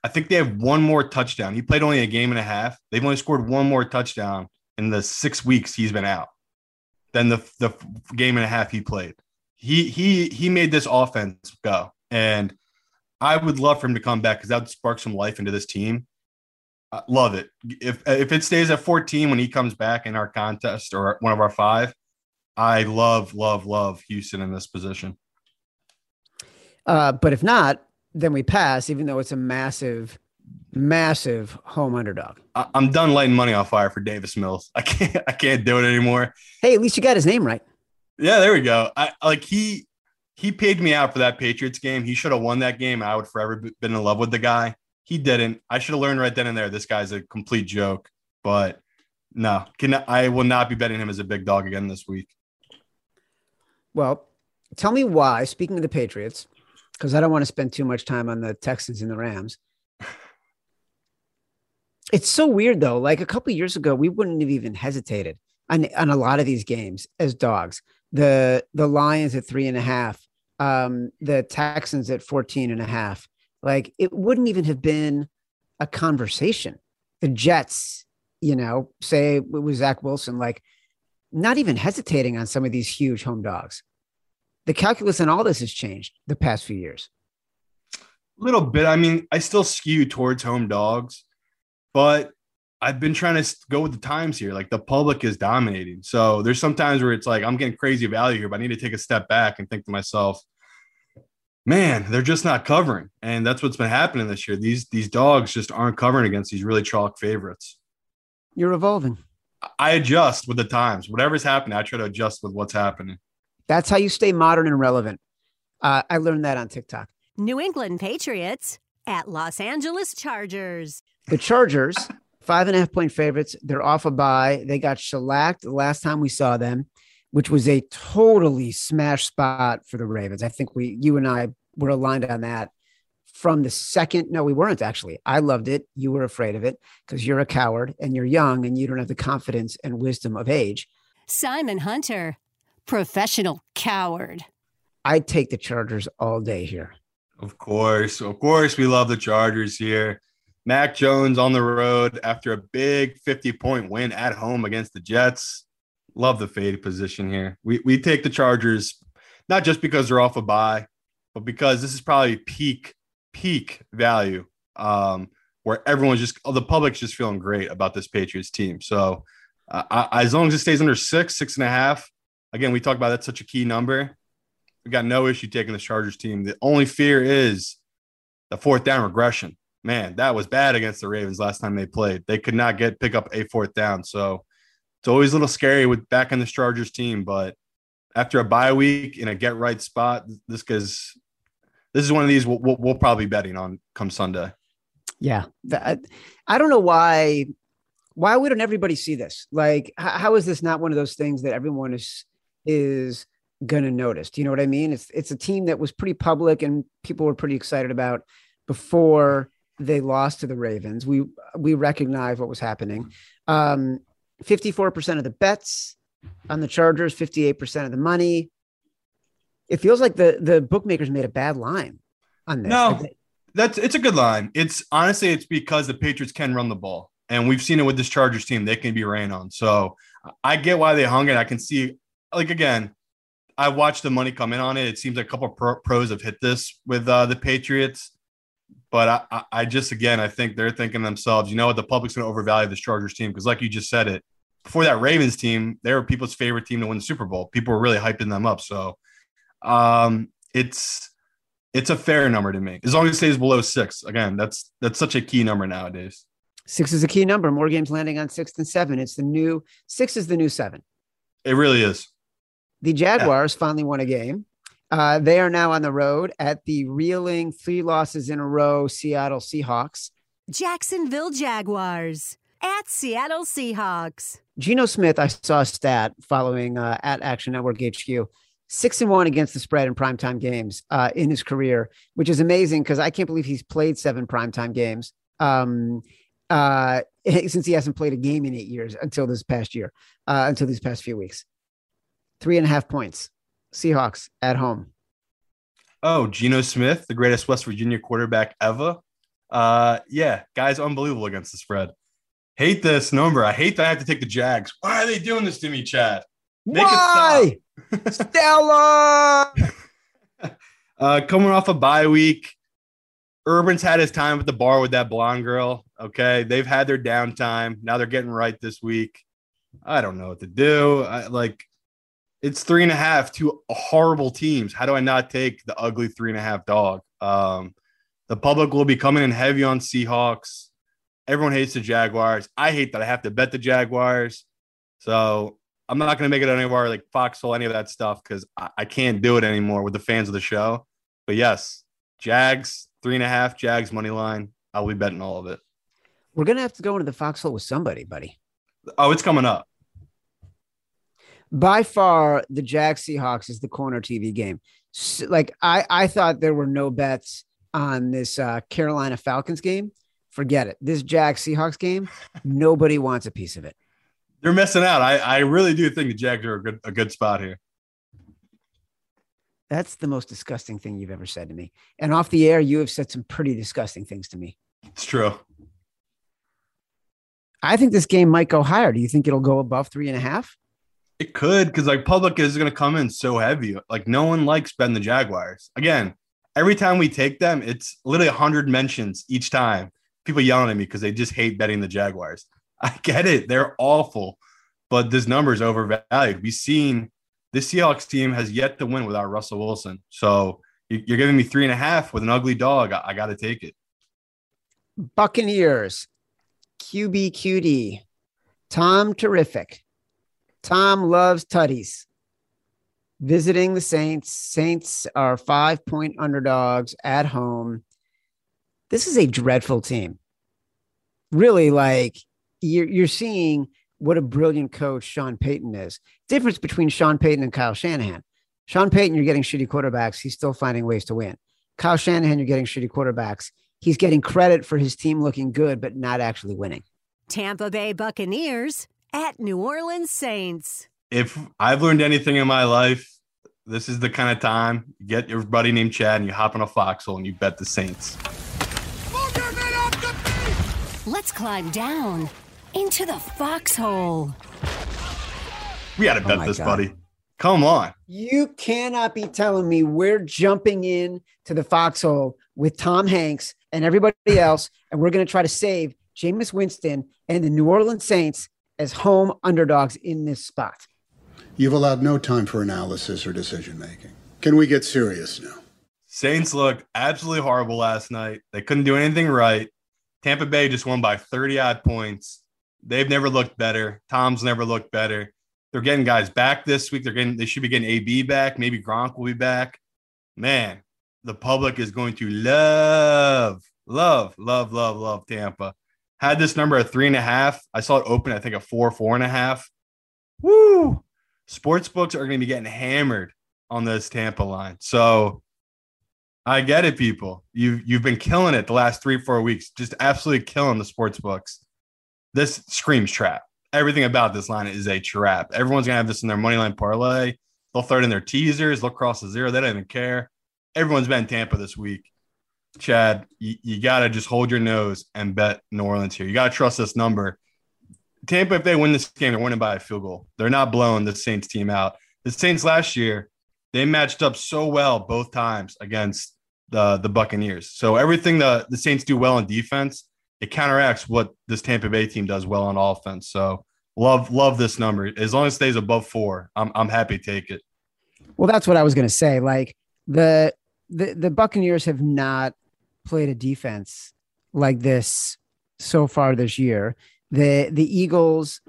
I think they have one more touchdown. He played only a game and a half. They've only scored one more touchdown in the six weeks he's been out than the the game and a half he played. He he he made this offense go, and I would love for him to come back because that would spark some life into this team. I love it. If if it stays at 14 when he comes back in our contest or one of our five, I love love love Houston in this position. Uh, but if not, then we pass, even though it's a massive, massive home underdog. I, I'm done lighting money on fire for Davis Mills. I can't I can't do it anymore. Hey, at least you got his name right. Yeah, there we go. I like he he paid me out for that Patriots game. He should have won that game. I would forever been in love with the guy. He didn't. I should have learned right then and there. This guy's a complete joke. But no, can I will not be betting him as a big dog again this week. Well, tell me why. Speaking of the Patriots, because I don't want to spend too much time on the Texans and the Rams. It's so weird though. Like a couple years ago, we wouldn't have even hesitated on, on a lot of these games as dogs. The the Lions at three and a half, um, the Texans at 14 and a half. Like it wouldn't even have been a conversation. The Jets, you know, say it was Zach Wilson, like not even hesitating on some of these huge home dogs. The calculus in all this has changed the past few years. A little bit. I mean, I still skew towards home dogs, but I've been trying to go with the times here. Like the public is dominating. So there's some times where it's like I'm getting crazy value here, but I need to take a step back and think to myself, man, they're just not covering. And that's what's been happening this year. These these dogs just aren't covering against these really chalk favorites. You're evolving. I adjust with the times. Whatever's happening, I try to adjust with what's happening. That's how you stay modern and relevant. Uh, I learned that on TikTok. New England Patriots at Los Angeles Chargers. The Chargers, five and a half point favorites. They're off a bye. They got shellacked the last time we saw them, which was a totally smash spot for the Ravens. I think we, you and I, were aligned on that from the second. No, we weren't actually. I loved it. You were afraid of it because you're a coward and you're young and you don't have the confidence and wisdom of age. Simon Hunter, professional coward. I'd take the Chargers all day here. Of course, of course, we love the Chargers here. Mac Jones on the road after a big 50 point win at home against the Jets. Love the fade position here. We, we take the Chargers, not just because they're off a bye, but because this is probably peak, peak value um, where everyone's just, the public's just feeling great about this Patriots team. So uh, I, as long as it stays under six, six and a half, again, we talk about that's such a key number. We got no issue taking the Chargers team. The only fear is the fourth down regression. Man, that was bad against the Ravens last time they played. They could not get pick up a fourth down. So it's always a little scary with back in the Chargers team. But after a bye week in a get right spot, this is this is one of these we'll, we'll, we'll probably be betting on come Sunday. Yeah. That, I don't know why why wouldn't everybody see this? Like how is this not one of those things that everyone is is going to notice? Do you know what I mean? It's it's a team that was pretty public and people were pretty excited about before they lost to the Ravens. We we recognize what was happening. Um 54% of the bets on the Chargers, 58% of the money. It feels like the the bookmakers made a bad line on this. No. That's it's a good line. It's honestly it's because the Patriots can run the ball, and we've seen it with this Chargers team. They can be ran on. So I get why they hung it. I can see like again, I watched the money come in on it. It seems like a couple of pro- pros have hit this with uh, the Patriots, but I, I, just again I think they're thinking to themselves, you know what, the public's going to overvalue this Chargers team because like you just said it before that Ravens team, they were people's favorite team to win the Super Bowl. People were really hyping them up. So um, it's it's a fair number to me as long as it stays below six. Again, that's that's such a key number nowadays. Six is a key number. More games landing on six than seven. It's the new six is the new seven. It really is. The Jaguars finally won a game. Uh, they are now on the road at the reeling three losses in a row Seattle Seahawks. Jacksonville Jaguars at Seattle Seahawks. Geno Smith, I saw a stat following uh, at Action Network HQ, six and one against the spread in primetime games uh, in his career, which is amazing because I can't believe he's played seven primetime games um, uh, since he hasn't played a game in eight years until this past year, uh, until these past few weeks. Three and a half points. Seahawks at home. Oh, Geno Smith, the greatest West Virginia quarterback ever. Uh, yeah, guy's unbelievable against the spread. Hate this number. I hate that I have to take the Jags. Why are they doing this to me, Chad? Make Why? Stella. Uh, coming off a bye week, Urban's had his time at the bar with that blonde girl. Okay, they've had their downtime. Now they're getting right this week. I don't know what to do. I, like, it's three and a half, two horrible teams. How do I not take the ugly three and a half dog? Um, the public will be coming in heavy on Seahawks. Everyone hates the Jaguars. I hate that I have to bet the Jaguars. So I'm not going to make it anywhere like Foxhole, any of that stuff, because I, I can't do it anymore with the fans of the show. But yes, Jags, three and a half, Jags money line. I'll be betting all of it. We're gonna have to go into the foxhole with somebody, buddy. Oh, it's coming up. By far, the Jags Seahawks is the corner TV game. S- Like I, I thought there were no bets on this uh, Carolina Falcons game. Forget it. This Jags Seahawks game, nobody wants a piece of it. They're missing out. I, I really do think the Jags are a good a good spot here. That's the most disgusting thing you've ever said to me. And off the air, you have said some pretty disgusting things to me. It's true. I think this game might go higher. Do you think it'll go above three and a half? It could because like public is going to come in so heavy. Like no one likes betting the Jaguars. Again, every time we take them, it's literally 100 mentions each time. People yelling at me because they just hate betting the Jaguars. I get it. They're awful, but this number is overvalued. We've seen this Seahawks team has yet to win without Russell Wilson. So you- you're giving me three and a half with an ugly dog. I, got to take it. Buccaneers, QBQD, Tom Terrific. Tom loves tutties. Visiting the Saints. Saints are five point underdogs at home. This is a dreadful team. Really, like you're, you're seeing what a brilliant coach Sean Payton is. Difference between Sean Payton and Kyle Shanahan. Sean Payton, you're getting shitty quarterbacks. He's still finding ways to win. Kyle Shanahan, you're getting shitty quarterbacks. He's getting credit for his team looking good, but not actually winning. Tampa Bay Buccaneers at New Orleans Saints. If I've learned anything in my life, this is the kind of time you get your buddy named Chad and you hop in a foxhole and you bet the Saints. Let's climb down into the foxhole. We got to Oh bet my this, God. buddy. Come on. You cannot be telling me we're jumping in to the foxhole with Tom Hanks and everybody else, and we're going to try to save Jameis Winston and the New Orleans Saints as home underdogs in this spot. You've allowed no time for analysis or decision making. Can we get serious now? Saints looked absolutely horrible last night. They couldn't do anything right. Tampa Bay just won by 30 odd points. They've never looked better. Tom's never looked better. They're getting guys back this week. They're getting they should be getting AB back. Maybe Gronk will be back. Man, the public is going to love, love, love, love, love Tampa. Had this number at three and a half. I saw it open, I think, a four, four and a half. Woo! Sports books are going to be getting hammered on this Tampa line. So I get it, people. You've you've been killing it the last three, four weeks, just absolutely killing the sports books. This screams trap. Everything about this line is a trap. Everyone's gonna have this in their money line parlay. They'll throw it in their teasers. They'll cross the zero. They don't even care. Everyone's betting Tampa this week. Chad, you, you gotta just hold your nose and bet New Orleans here. You gotta trust this number. Tampa, if they win this game, they're winning by a field goal. They're not blowing the Saints team out. The Saints last year, they matched up so well both times against the the Buccaneers. So everything the the Saints do well on defense, it counteracts what this Tampa Bay team does well on offense. So love love this number. As long as it stays above four, I'm I'm happy to take it. Well, that's what I was to say. Like the the the Buccaneers have not played a defense like this so far this year. The the Eagles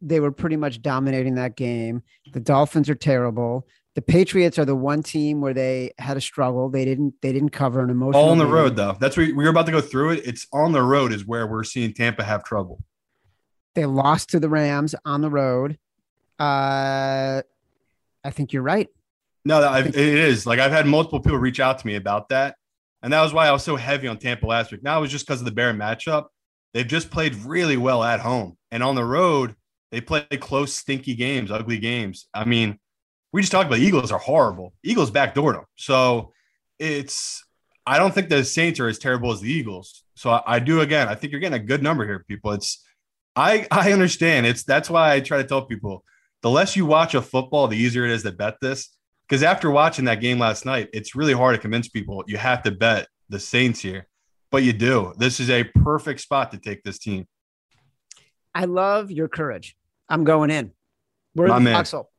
they were pretty much dominating that game. The Dolphins are terrible. The Patriots are the one team where they had a struggle. They didn't they didn't cover an emotional All on the game. road though. That's where we're about to go through it. It's on the road is where we're seeing Tampa have trouble. They lost to the Rams on the road. Uh I think you're right. No, I, it is. Like I've had multiple people reach out to me about that, and that was why I was so heavy on Tampa last week. Now it was just because of the Bear matchup. They've just played really well at home, and on the road they play close, stinky games, ugly games. I mean, we just talked about Eagles are horrible. Eagles backdoored them, so it's. I don't think the Saints are as terrible as the Eagles. So I, I do again. I think you're getting a good number here, people. It's. I I understand. It's that's why I try to tell people the less you watch a football, the easier it is to bet this. Because after watching that game last night, it's really hard to convince people you have to bet the Saints here, but you do. This is a perfect spot to take this team. I love your courage. I'm going in. We're My in the man. foxhole.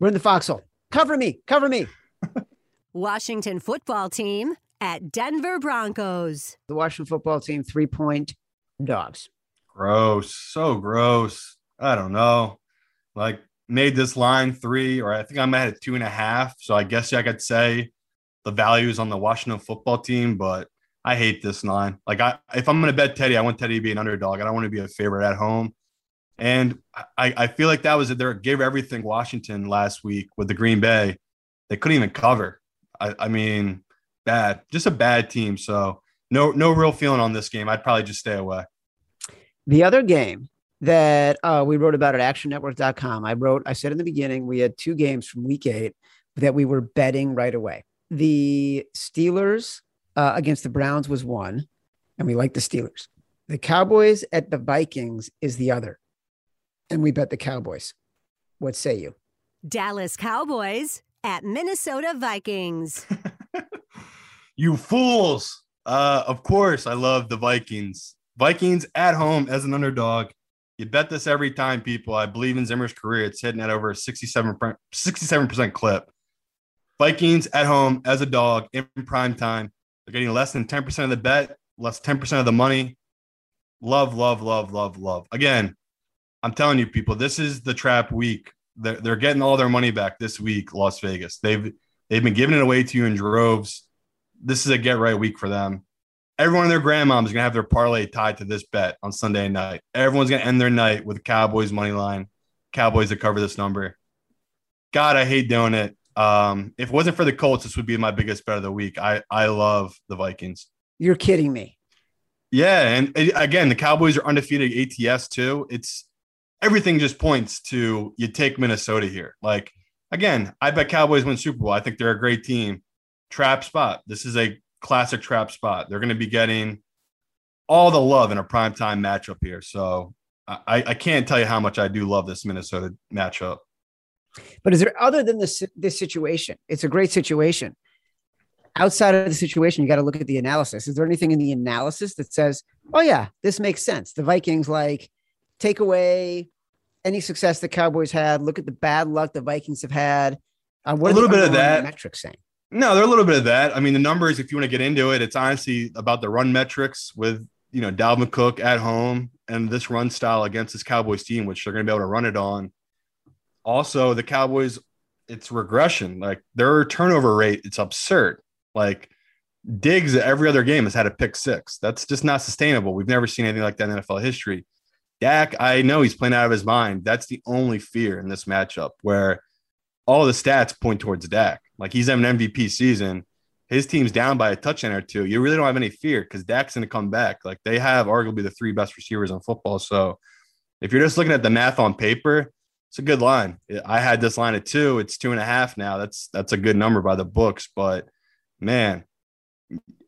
We're in the foxhole. Cover me. Cover me. Washington football team at Denver Broncos. The Washington football team, three point dogs. Gross, so gross. I don't know. Like made this line three, or I think I might have two and a half. So I guess I could say the value is on the Washington football team, but I hate this line. Like I, if I'm going to bet Teddy, I want Teddy to be an underdog. I don't want to be a favorite at home. And I, I feel like that was it. They gave everything Washington last week with the Green Bay. They couldn't even cover. I, I mean, bad, just a bad team. So no, no real feeling on this game. I'd probably just stay away. The other game that uh, we wrote about at actionnetwork.com, I wrote, I said in the beginning, we had two games from week eight that we were betting right away. The Steelers uh, against the Browns was one, and we like the Steelers. The Cowboys at the Vikings is the other, and we bet the Cowboys. What say you? Dallas Cowboys at Minnesota Vikings. You fools. Uh, of course, I love the Vikings. Vikings at home as an underdog. You bet this every time, people. I believe in Zimmer's career. It's hitting at over a 67, 67% clip. Vikings at home as a dog in prime time. They're getting less than 10% of the bet, less 10% of the money. Love, love, love, love, love. Again, I'm telling you, people, this is the trap week. They're, they're getting all their money back this week, Las Vegas. They've they've been giving it away to you in droves. This is a get right week for them. Everyone and their grandmom is gonna have their parlay tied to this bet on Sunday night. Everyone's gonna end their night with Cowboys money line, Cowboys to cover this number. God, I hate doing it. Um, if it wasn't for the Colts, this would be my biggest bet of the week. I I love the Vikings. You're kidding me. Yeah, and again, the Cowboys are undefeated ATS too. It's everything just points to you take Minnesota here. Like again, I bet Cowboys win Super Bowl. I think they're a great team. Trap spot. This is a classic trap spot. They're going to be getting all the love in a primetime matchup here. So I, I can't tell you how much I do love this Minnesota matchup. But is there other than this this situation? It's a great situation. Outside of the situation, you got to look at the analysis. Is there anything in the analysis that says, "Oh yeah, this makes sense"? The Vikings like take away any success the Cowboys had. Look at the bad luck the Vikings have had. Uh, what A little bit of that. metrics saying? No, they're a little bit of that. I mean, the numbers, if you want to get into it, it's honestly about the run metrics with, you know, Dalvin Cook at home and this run style against this Cowboys team, which they're going to be able to run it on. Also, the Cowboys, it's regression. Like their turnover rate, it's absurd. Like Diggs every other game has had a pick six. That's just not sustainable. We've never seen anything like that in NFL history. Dak, I know he's playing out of his mind. That's the only fear in this matchup where all the stats point towards Dak. Like he's having an MVP season. His team's down by a touchdown or two. You really don't have any fear because Dak's going to come back. Like they have arguably the three best receivers in football. So if you're just looking at the math on paper, it's a good line. I had this line at two. It's two and a half now. That's that's a good number by the books. But man,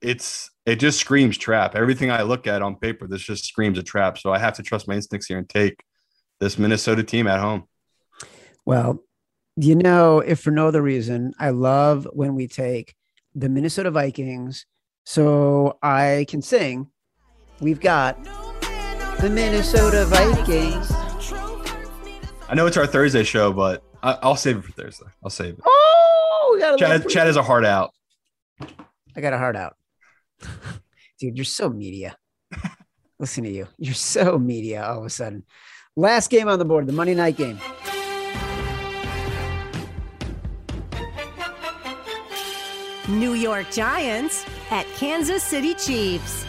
it's it just screams trap. Everything I look at on paper, this just screams a trap. So I have to trust my instincts here and take this Minnesota team at home. Well, you know, if for no other reason, I love when we take the Minnesota Vikings so I can sing. We've got the Minnesota Vikings. I know it's our Thursday show, but I, I'll save it for Thursday. I'll save it. Oh, we got a Chad, Chad has a heart out. I got a heart out. Dude, you're so media. Listen to you. You're so media all of a sudden. Last game on the board, the Monday night game. New York Giants at Kansas City Chiefs.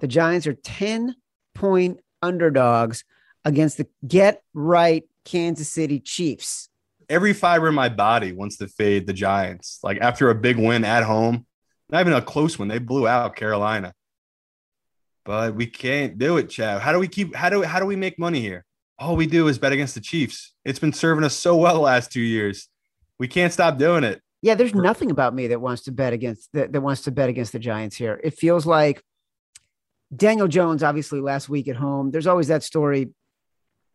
The Giants are 10 point underdogs against the get right Kansas City Chiefs. Every fiber in my body wants to fade the Giants. Like after a big win at home, not even a close one. They blew out Carolina. But we can't do it, Chad. How do we keep how do how do we make money here? All we do is bet against the Chiefs. It's been serving us so well the last two years. We can't stop doing it. Yeah, there's nothing about me that wants to bet against that, that wants to bet against the Giants here. It feels like Daniel Jones, obviously last week at home. There's always that story.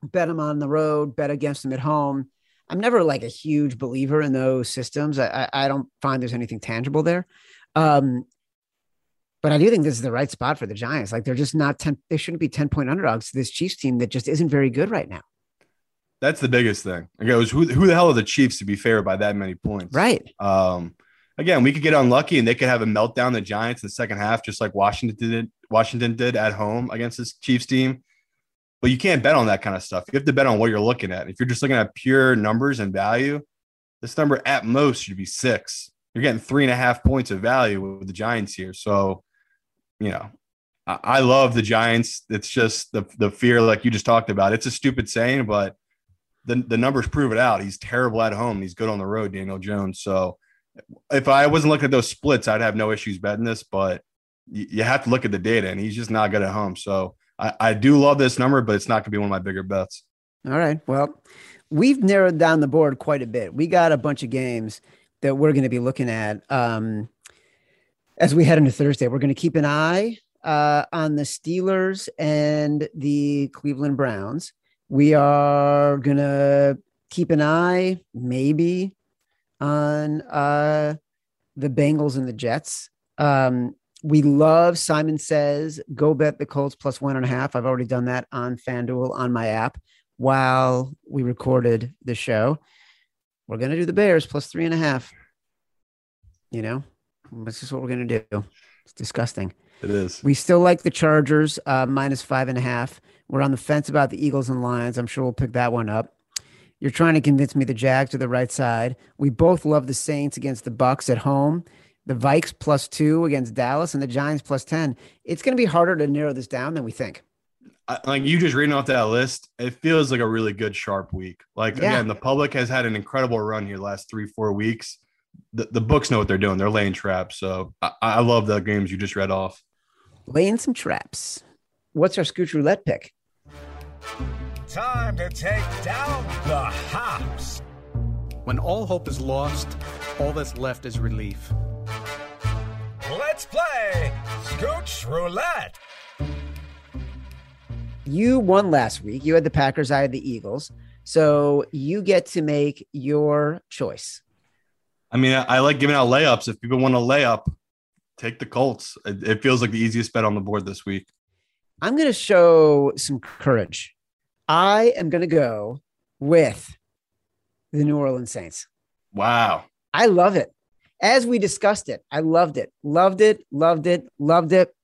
Bet him on the road, bet against him at home. I'm never like a huge believer in those systems. I, I, I don't find there's anything tangible there. Um, but I do think this is the right spot for the Giants. Like they're just not 10, they shouldn't be 10 point underdogs to this Chiefs team that just isn't very good right now. That's the biggest thing. It goes, who, who the hell are the Chiefs to be fair by that many points? Right. Um, again, we could get unlucky and they could have a meltdown. The Giants in the second half, just like Washington did. Washington did at home against this Chiefs team. But you can't bet on that kind of stuff. You have to bet on what you're looking at. If you're just looking at pure numbers and value, this number at most should be six. You're getting three and a half points of value with the Giants here. So, you know, I, I love the Giants. It's just the the fear, like you just talked about. It's a stupid saying, but the the numbers prove it out. He's terrible at home. He's good on the road, Daniel Jones. So if I wasn't looking at those splits, I'd have no issues betting this, but you, have to look at the data and he's just not good at home. So I, I do love this number, but it's not going to be one of my bigger bets. All right. Well, we've narrowed down the board quite a bit. We got a bunch of games that we're going to be looking at um, as we head into Thursday. We're going to keep an eye uh, on the Steelers and the Cleveland Browns. We are going to keep an eye, maybe, on uh, the Bengals and the Jets. Um, we love Simon says go bet the Colts plus one and a half. I've already done that on FanDuel on my app while we recorded the show. We're gonna do the Bears plus three and a half. You know, that's just what we're gonna do. It's disgusting. It is. We still like the Chargers uh, minus five and a half. We're on the fence about the Eagles and Lions. I'm sure we'll pick that one up. You're trying to convince me the Jags are the right side. We both love the Saints against the Bucks at home. The Vikes plus two against Dallas and the Giants plus ten. It's going to be harder to narrow this down than we think. I, like you just reading off that list, it feels like a really good sharp week. Like Yeah. again, the public has had an incredible run here the last three, four weeks. The, the books know what they're doing. They're laying traps. So I, I love the games you just read off. Laying some traps. What's our Scooch Roulette pick? Time to take down the hops. When all hope is lost, all that's left is relief. Let's play Scooch Roulette. You won last week. You had the Packers. I had the Eagles. So you get to make your choice. I mean, I, I like giving out layups. If people want a layup, take the Colts. It, it feels like the easiest bet on the board this week. I'm going to show some courage. I am going to go with the New Orleans Saints. Wow. I love it. As we discussed it, I loved it, loved it, loved it, loved it.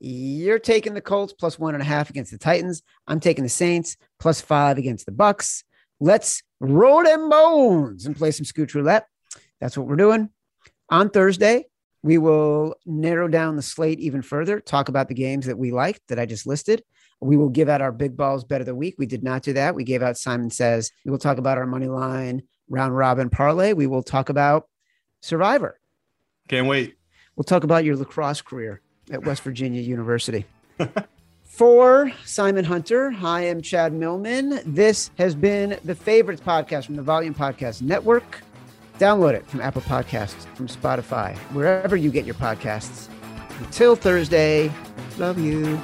You're taking the Colts plus one and a half against the Titans. I'm taking the Saints plus five against the Bucks. Let's roll them bones and play some scooch roulette. That's what we're doing. On Thursday, we will narrow down the slate even further, talk about the games that we liked that I just listed. We will give out our big balls bet of the week. We did not do that. We gave out Simon Says. We will talk about our money line round robin parlay. We will talk about Survivor. Can't wait. We'll talk about your lacrosse career at West Virginia University. For Simon Hunter, I am Chad Millman. This has been the Favorites podcast from the Volume Podcast Network. Download it from Apple Podcasts, from Spotify, wherever you get your podcasts. Until Thursday, love you.